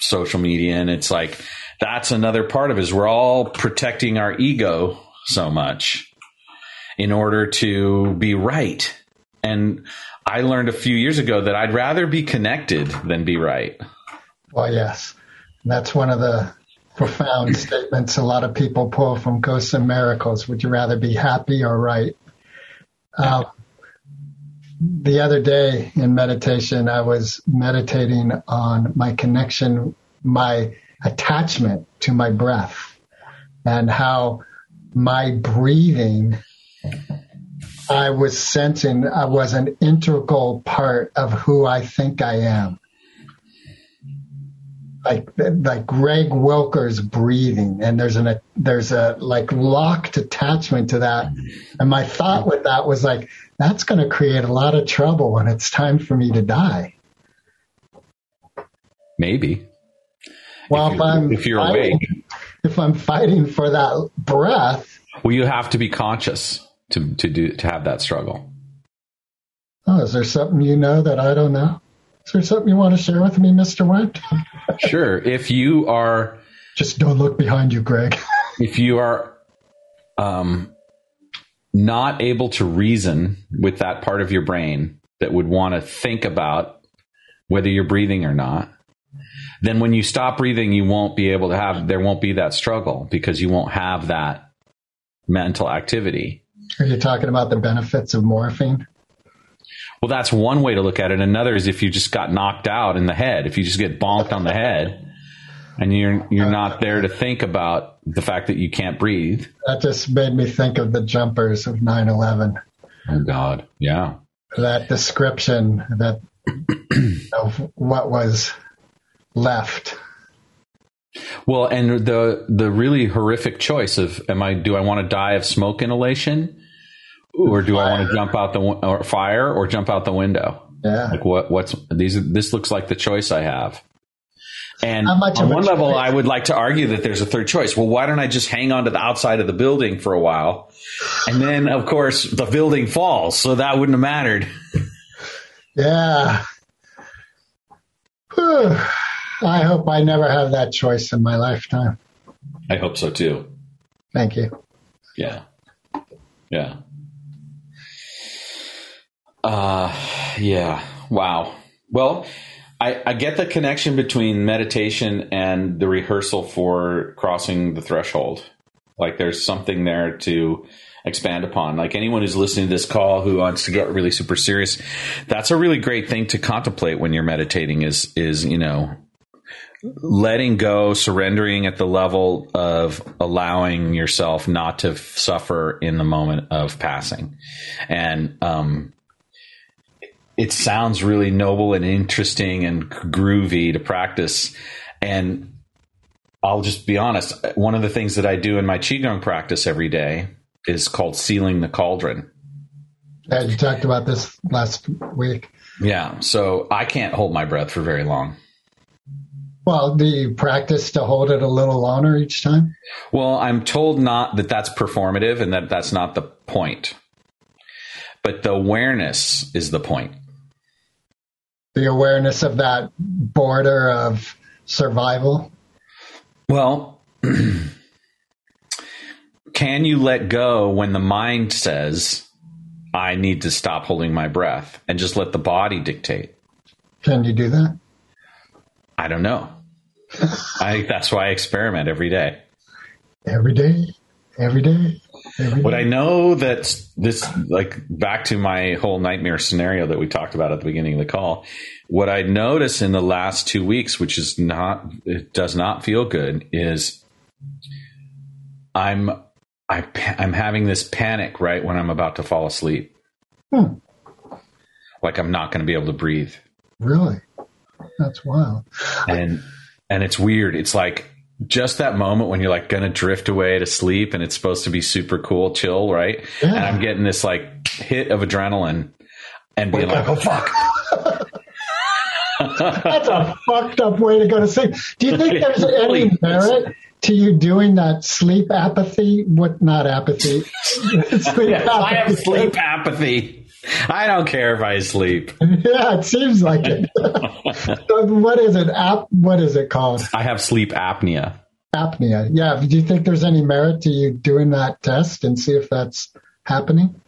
social media. And it's like, that's another part of it is we're all protecting our ego so much in order to be right. And I learned a few years ago that I'd rather be connected than be right. Well, yes. And that's one of the profound statements a lot of people pull from Course in Miracles. Would you rather be happy or right? Um, the other day in meditation, I was meditating on my connection, my attachment to my breath, and how my breathing, I was sensing I was an integral part of who I think I am like like Greg Wilker's breathing, and there's an a, there's a like locked attachment to that. And my thought with that was like, that's going to create a lot of trouble when it's time for me to die. Maybe. Well, if, if I'm if you're fighting, awake, if I'm fighting for that breath, well, you have to be conscious to to do to have that struggle. oh, is there something you know that I don't know? Is there something you want to share with me, Mister Went? Sure. If you are Just don't look behind you, Greg. if you are um, not able to reason with that part of your brain that would want to think about whether you're breathing or not, then when you stop breathing, you won't be able to have, there won't be that struggle because you won't have that mental activity. Are you talking about the benefits of morphine? Well, that's one way to look at it. Another is if you just got knocked out in the head, if you just get bonked on the head and you're, you're not there to think about the fact that you can't breathe. That just made me think of the jumpers of 9/11. Oh God. Yeah. that description that of what was left. Well, and the the really horrific choice of am I do I want to die of smoke inhalation or do I want to jump out the or fire or jump out the window? Yeah. Like what what's these this looks like the choice I have. And on one level, choice? I would like to argue that there's a third choice. Well, why don't I just hang on to the outside of the building for a while? And then, of course, the building falls. So that wouldn't have mattered. Yeah. Whew. I hope I never have that choice in my lifetime. I hope so too. Thank you. Yeah. Yeah. Uh, yeah. Wow. Well, I, I get the connection between meditation and the rehearsal for crossing the threshold. Like there's something there to expand upon. Like anyone who's listening to this call who wants to get really super serious, that's a really great thing to contemplate when you're meditating is, is, you know, letting go, surrendering at the level of allowing yourself not to suffer in the moment of passing. And, um, it sounds really noble and interesting and groovy to practice. And I'll just be honest. One of the things that I do in my Qigong practice every day is called sealing the cauldron. Yeah, you talked about this last week. Yeah. So I can't hold my breath for very long. Well, do you practice to hold it a little longer each time? Well, I'm told not that that's performative and that that's not the point. But the awareness is the point. The awareness of that border of survival. Well, can you let go when the mind says, I need to stop holding my breath and just let the body dictate? Can you do that? I don't know. I that's why I experiment every day. Every day? Every day? What? I know that this, like back to my whole nightmare scenario that we talked about at the beginning of the call, what I notice in the last two weeks, which is not, it does not feel good, is I'm, I, I'm having this panic right when I'm about to fall asleep. Hmm. Like I'm not going to be able to breathe. Really? That's wild. and and it's weird. It's like just that moment when you're like gonna drift away to sleep, and it's supposed to be super cool, chill, right? Yeah. And I'm getting this like hit of adrenaline, and being like, "Oh fuck!" That's a fucked up way to go to sleep. Do you think there's any merit to you doing that sleep apathy? What, not apathy. sleep Yes, I have apathy. sleep apathy. I don't care if I sleep. Yeah, it seems like it. So what is it? Ap, what is it called? I have sleep apnea. Apnea. Yeah. Do you think there's any merit to you doing that test and see if that's happening?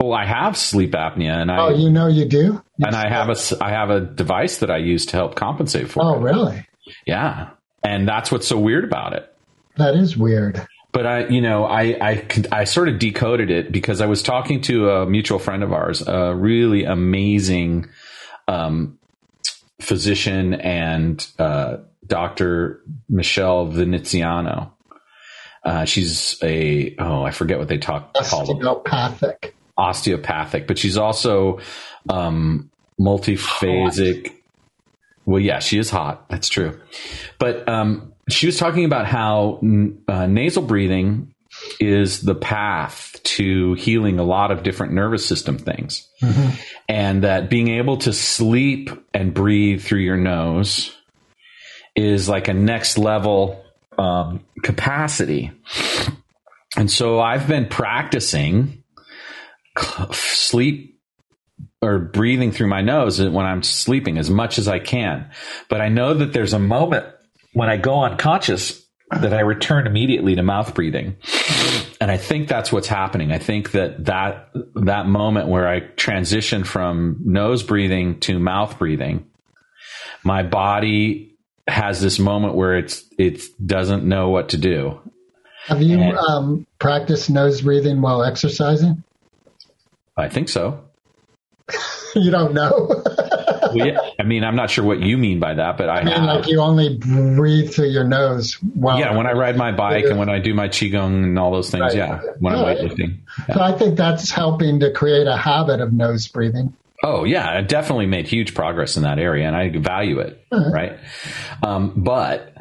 Oh, I have sleep apnea, and I Oh, you know you do? and I have a I have a device that I use to help compensate for. Oh, it. really? Yeah, and that's what's so weird about it. That is weird. But I, you know, I, I, I sort of decoded it because I was talking to a mutual friend of ours, a really amazing um, physician and uh, Dr. Michelle Veneziano. Uh, she's a oh, I forget what they talk call Osteopathic. osteopathic, but she's also um, multiphasic. Well, yeah, she is hot. That's true. But um, she was talking about how n- uh, nasal breathing is the path to healing a lot of different nervous system things. And that being able to sleep and breathe through your nose is like a next level um, capacity. And so I've been practicing sleep or breathing through my nose when I'm sleeping as much as I can. But I know that there's a moment when I go unconscious that I return immediately to mouth breathing. And I think that's what's happening. I think that that, that moment where I transition from nose breathing to mouth breathing, my body has this moment where it's, it doesn't know what to do. Have you And- um, practiced nose breathing while exercising? I think so. you don't know. Well, yeah, I mean, I'm not sure what you mean by that, but I, I mean, have. like you only breathe through your nose while. yeah, when I ride my bike and when I do my qigong and all those things, Right. yeah, when I'm Right. weightlifting. So I think that's helping to create a habit of nose breathing. Oh yeah, I definitely made huge progress in that area, and I value it. Right, um, but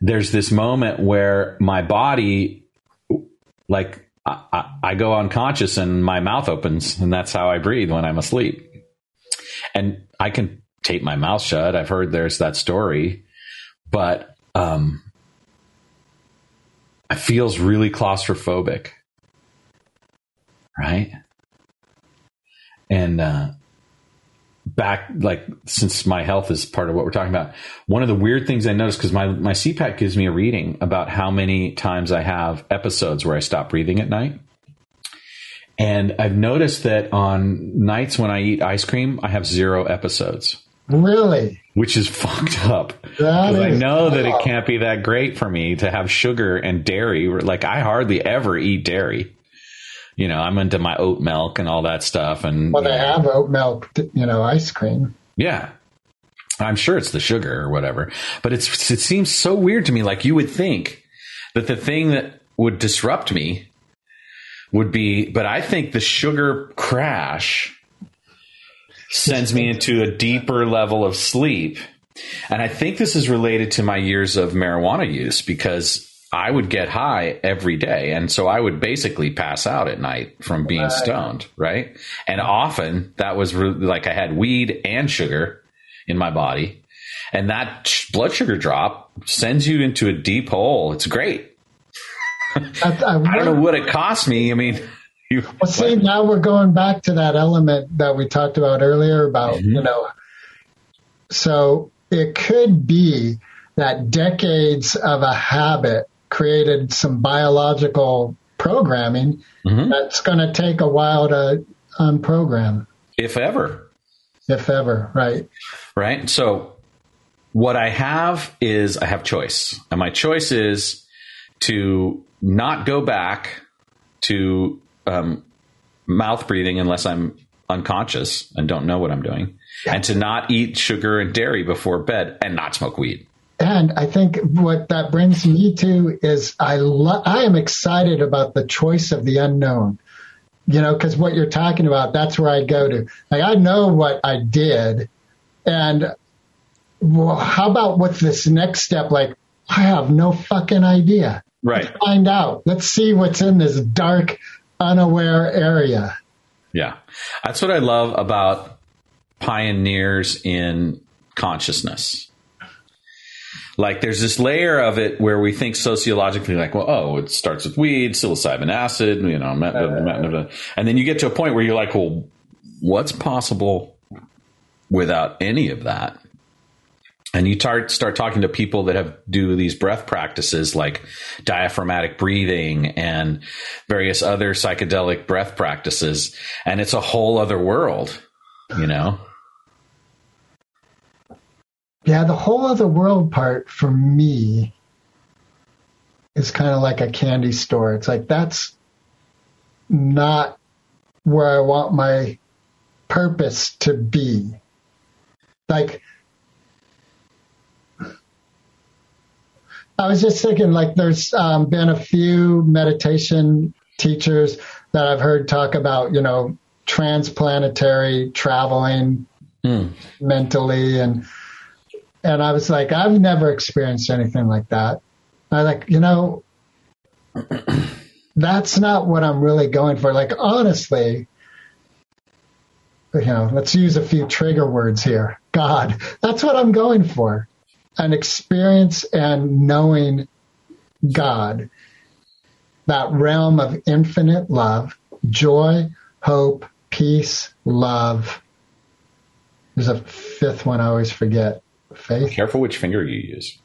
there's this moment where my body, like, I, I, go unconscious and my mouth opens, and that's how I breathe when I'm asleep. And I can tape my mouth shut. I've heard there's that story, but um, it feels really claustrophobic, right? And uh, back, like, since my health is part of what we're talking about, one of the weird things I noticed because my my CPAP gives me a reading about how many times I have episodes where I stop breathing at night. And I've noticed that on nights when I eat ice cream, I have zero episodes Really? which is fucked up. I know that it can't be that great for me to have sugar and dairy. Like I hardly ever eat dairy. You know, I'm into my oat milk and all that stuff. And Well, they have oat milk, you know, ice cream. yeah, I'm sure it's the sugar or whatever. But it's it seems so weird to me. Like you would think that the thing that would disrupt me would be, but I think the sugar crash sends me into a deeper level of sleep. And I think this is related to my years of marijuana use because I would get high every day. And so I would basically pass out at night from being stoned, right? And often that was really like I had weed and sugar in my body. And that sh- blood sugar drop sends you into a deep hole. It's great. I, I, I don't know what it cost me. I mean, you, Well, see, now we're going back to that element that we talked about earlier about, Mm-hmm. you know, so it could be that decades of a habit created some biological programming Mhm. that's going to take a while to unprogram, if ever, if ever, right? right? So what I have is I have choice. And my choice is to not go back to um, mouth breathing unless I'm unconscious and don't know what I'm doing, and to not eat sugar and dairy before bed and not smoke weed. And I think what that brings me to is I lo- I am excited about the choice of the unknown. You know, because what you're talking about, that's where I go to. Like I know what I did, and well, how about what's this next step? Like, I have no fucking idea. Right. Find out. Let's see what's in this dark, unaware area. Yeah. That's what I love about pioneers in consciousness. Like there's this layer of it where we think sociologically, like, well, oh, it starts with weed, psilocybin acid, you know, met- met- and then you get to a point where you're like, well, what's possible without any of that? And you tar- start talking to people that have do these breath practices like diaphragmatic breathing and various other psychedelic breath practices, and it's a whole other world, you know. Yeah, the whole other world part for me is kind of like a candy store. It's like that's not where I want my purpose to be. Like, I was just thinking, like, there's um, been a few meditation teachers that I've heard talk about, you know, transplanetary traveling mentally and and I was like, I've never experienced anything like that. I like, you know, that's not what I'm really going for. Like, honestly, you know, let's use a few trigger words here. God, that's what I'm going for. An experience and knowing God, that realm of infinite love, joy, hope, peace, love. There's a fifth one I always forget. Faith. Careful which finger you use.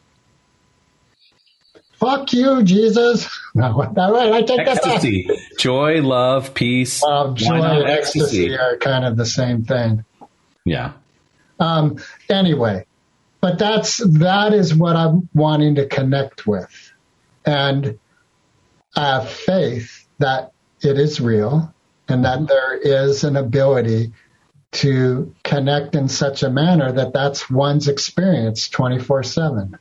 Fuck you, Jesus. No, all right, I take that back. Joy, love, peace. Well, joy and ecstasy are kind of the same thing. Yeah. Um, anyway, but that's that is what I'm wanting to connect with, and I have faith that it is real and that there is an ability to connect in such a manner that that's one's experience 24 7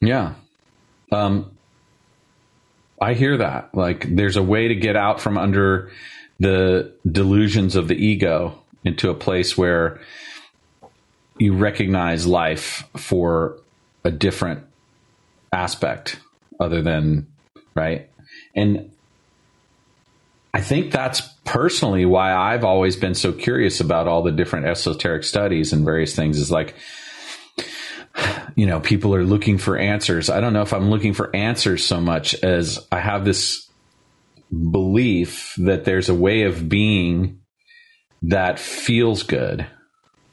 Yeah. Um, I hear that. Like, there's a way to get out from under the delusions of the ego into a place where you recognize life for a different aspect other than, right? And I think that's personally why I've always been so curious about all the different esoteric studies and various things is like, you know, people are looking for answers. I don't know if I'm looking for answers so much as I have this belief that there's a way of being that feels good,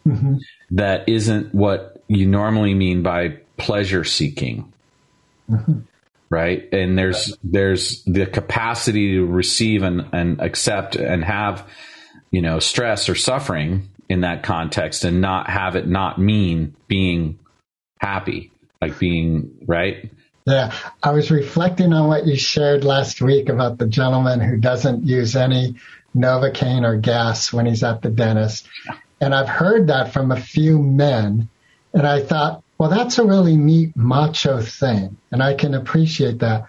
mm-hmm. that isn't what you normally mean by pleasure seeking. Mm-hmm. Right. And there's, there's the capacity to receive and, and accept and have, you know, stress or suffering in that context and not have it not mean being happy, like being right. yeah i was reflecting on what you shared last week about the gentleman who doesn't use any novocaine or gas when he's at the dentist and i've heard that from a few men and i thought well that's a really neat macho thing and i can appreciate that.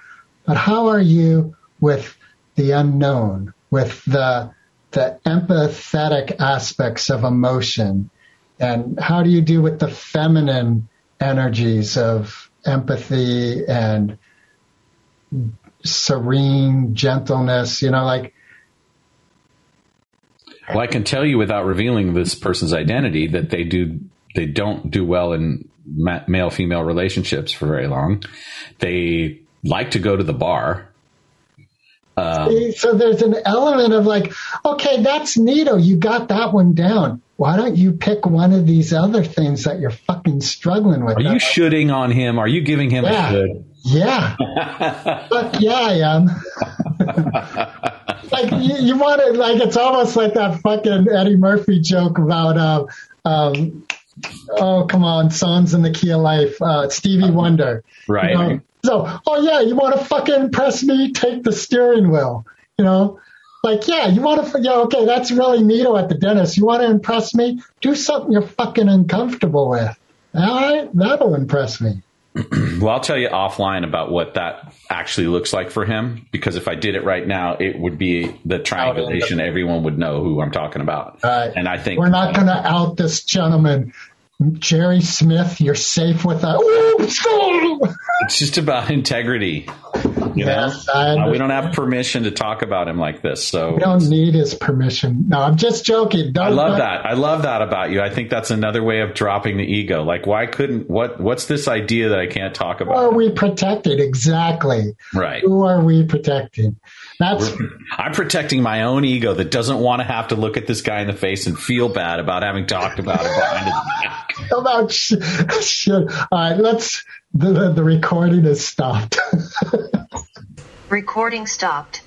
But how are you with the unknown with the the empathetic aspects of emotion? And how do you do with the feminine energies of empathy and serene gentleness? You know like Well, I can tell you without revealing this person's identity that they do they don't do well in male female relationships for very long. They like to go to the bar. so there's an element of like okay that's neato you got that one down why don't you pick one of these other things that you're fucking struggling with Are you shooting on him? Are you giving him Yeah. a good? Yeah. Fuck yeah, I am. like you, you want to like it's almost like that fucking Eddie Murphy joke about uh, um oh come on. Songs in the key of life. Uh, Stevie Wonder. Right. you know? so oh yeah you want to fucking impress me? Take the steering wheel. You know? Like yeah you want to yeah okay that's really neato at the dentist. You want to impress me? Do something you're fucking uncomfortable with. All right? That'll impress me Well, I'll tell you offline about what that actually looks like for him because if I did it right now, it would be the triangulation. Everyone would know who I'm talking about. Right. And I think We're not going to out this gentleman. Jerry Smith, you're safe with that. Ooh, it's just about integrity. You Yes, know, I Uh, we don't have permission to talk about him like this. So We don't need his permission. No, I'm just joking. Don't, I love don't- that. I love that about you. I think that's another way of dropping the ego. Like, why couldn't what? What's this idea that I can't talk about? Who are we protected Exactly. Right. Who are we protecting? That's I'm protecting my own ego that doesn't want to have to look at this guy in the face and feel bad about having talked about it behind his back. about sh- shit. All right, let's. The, the, the recording is stopped. Recording stopped.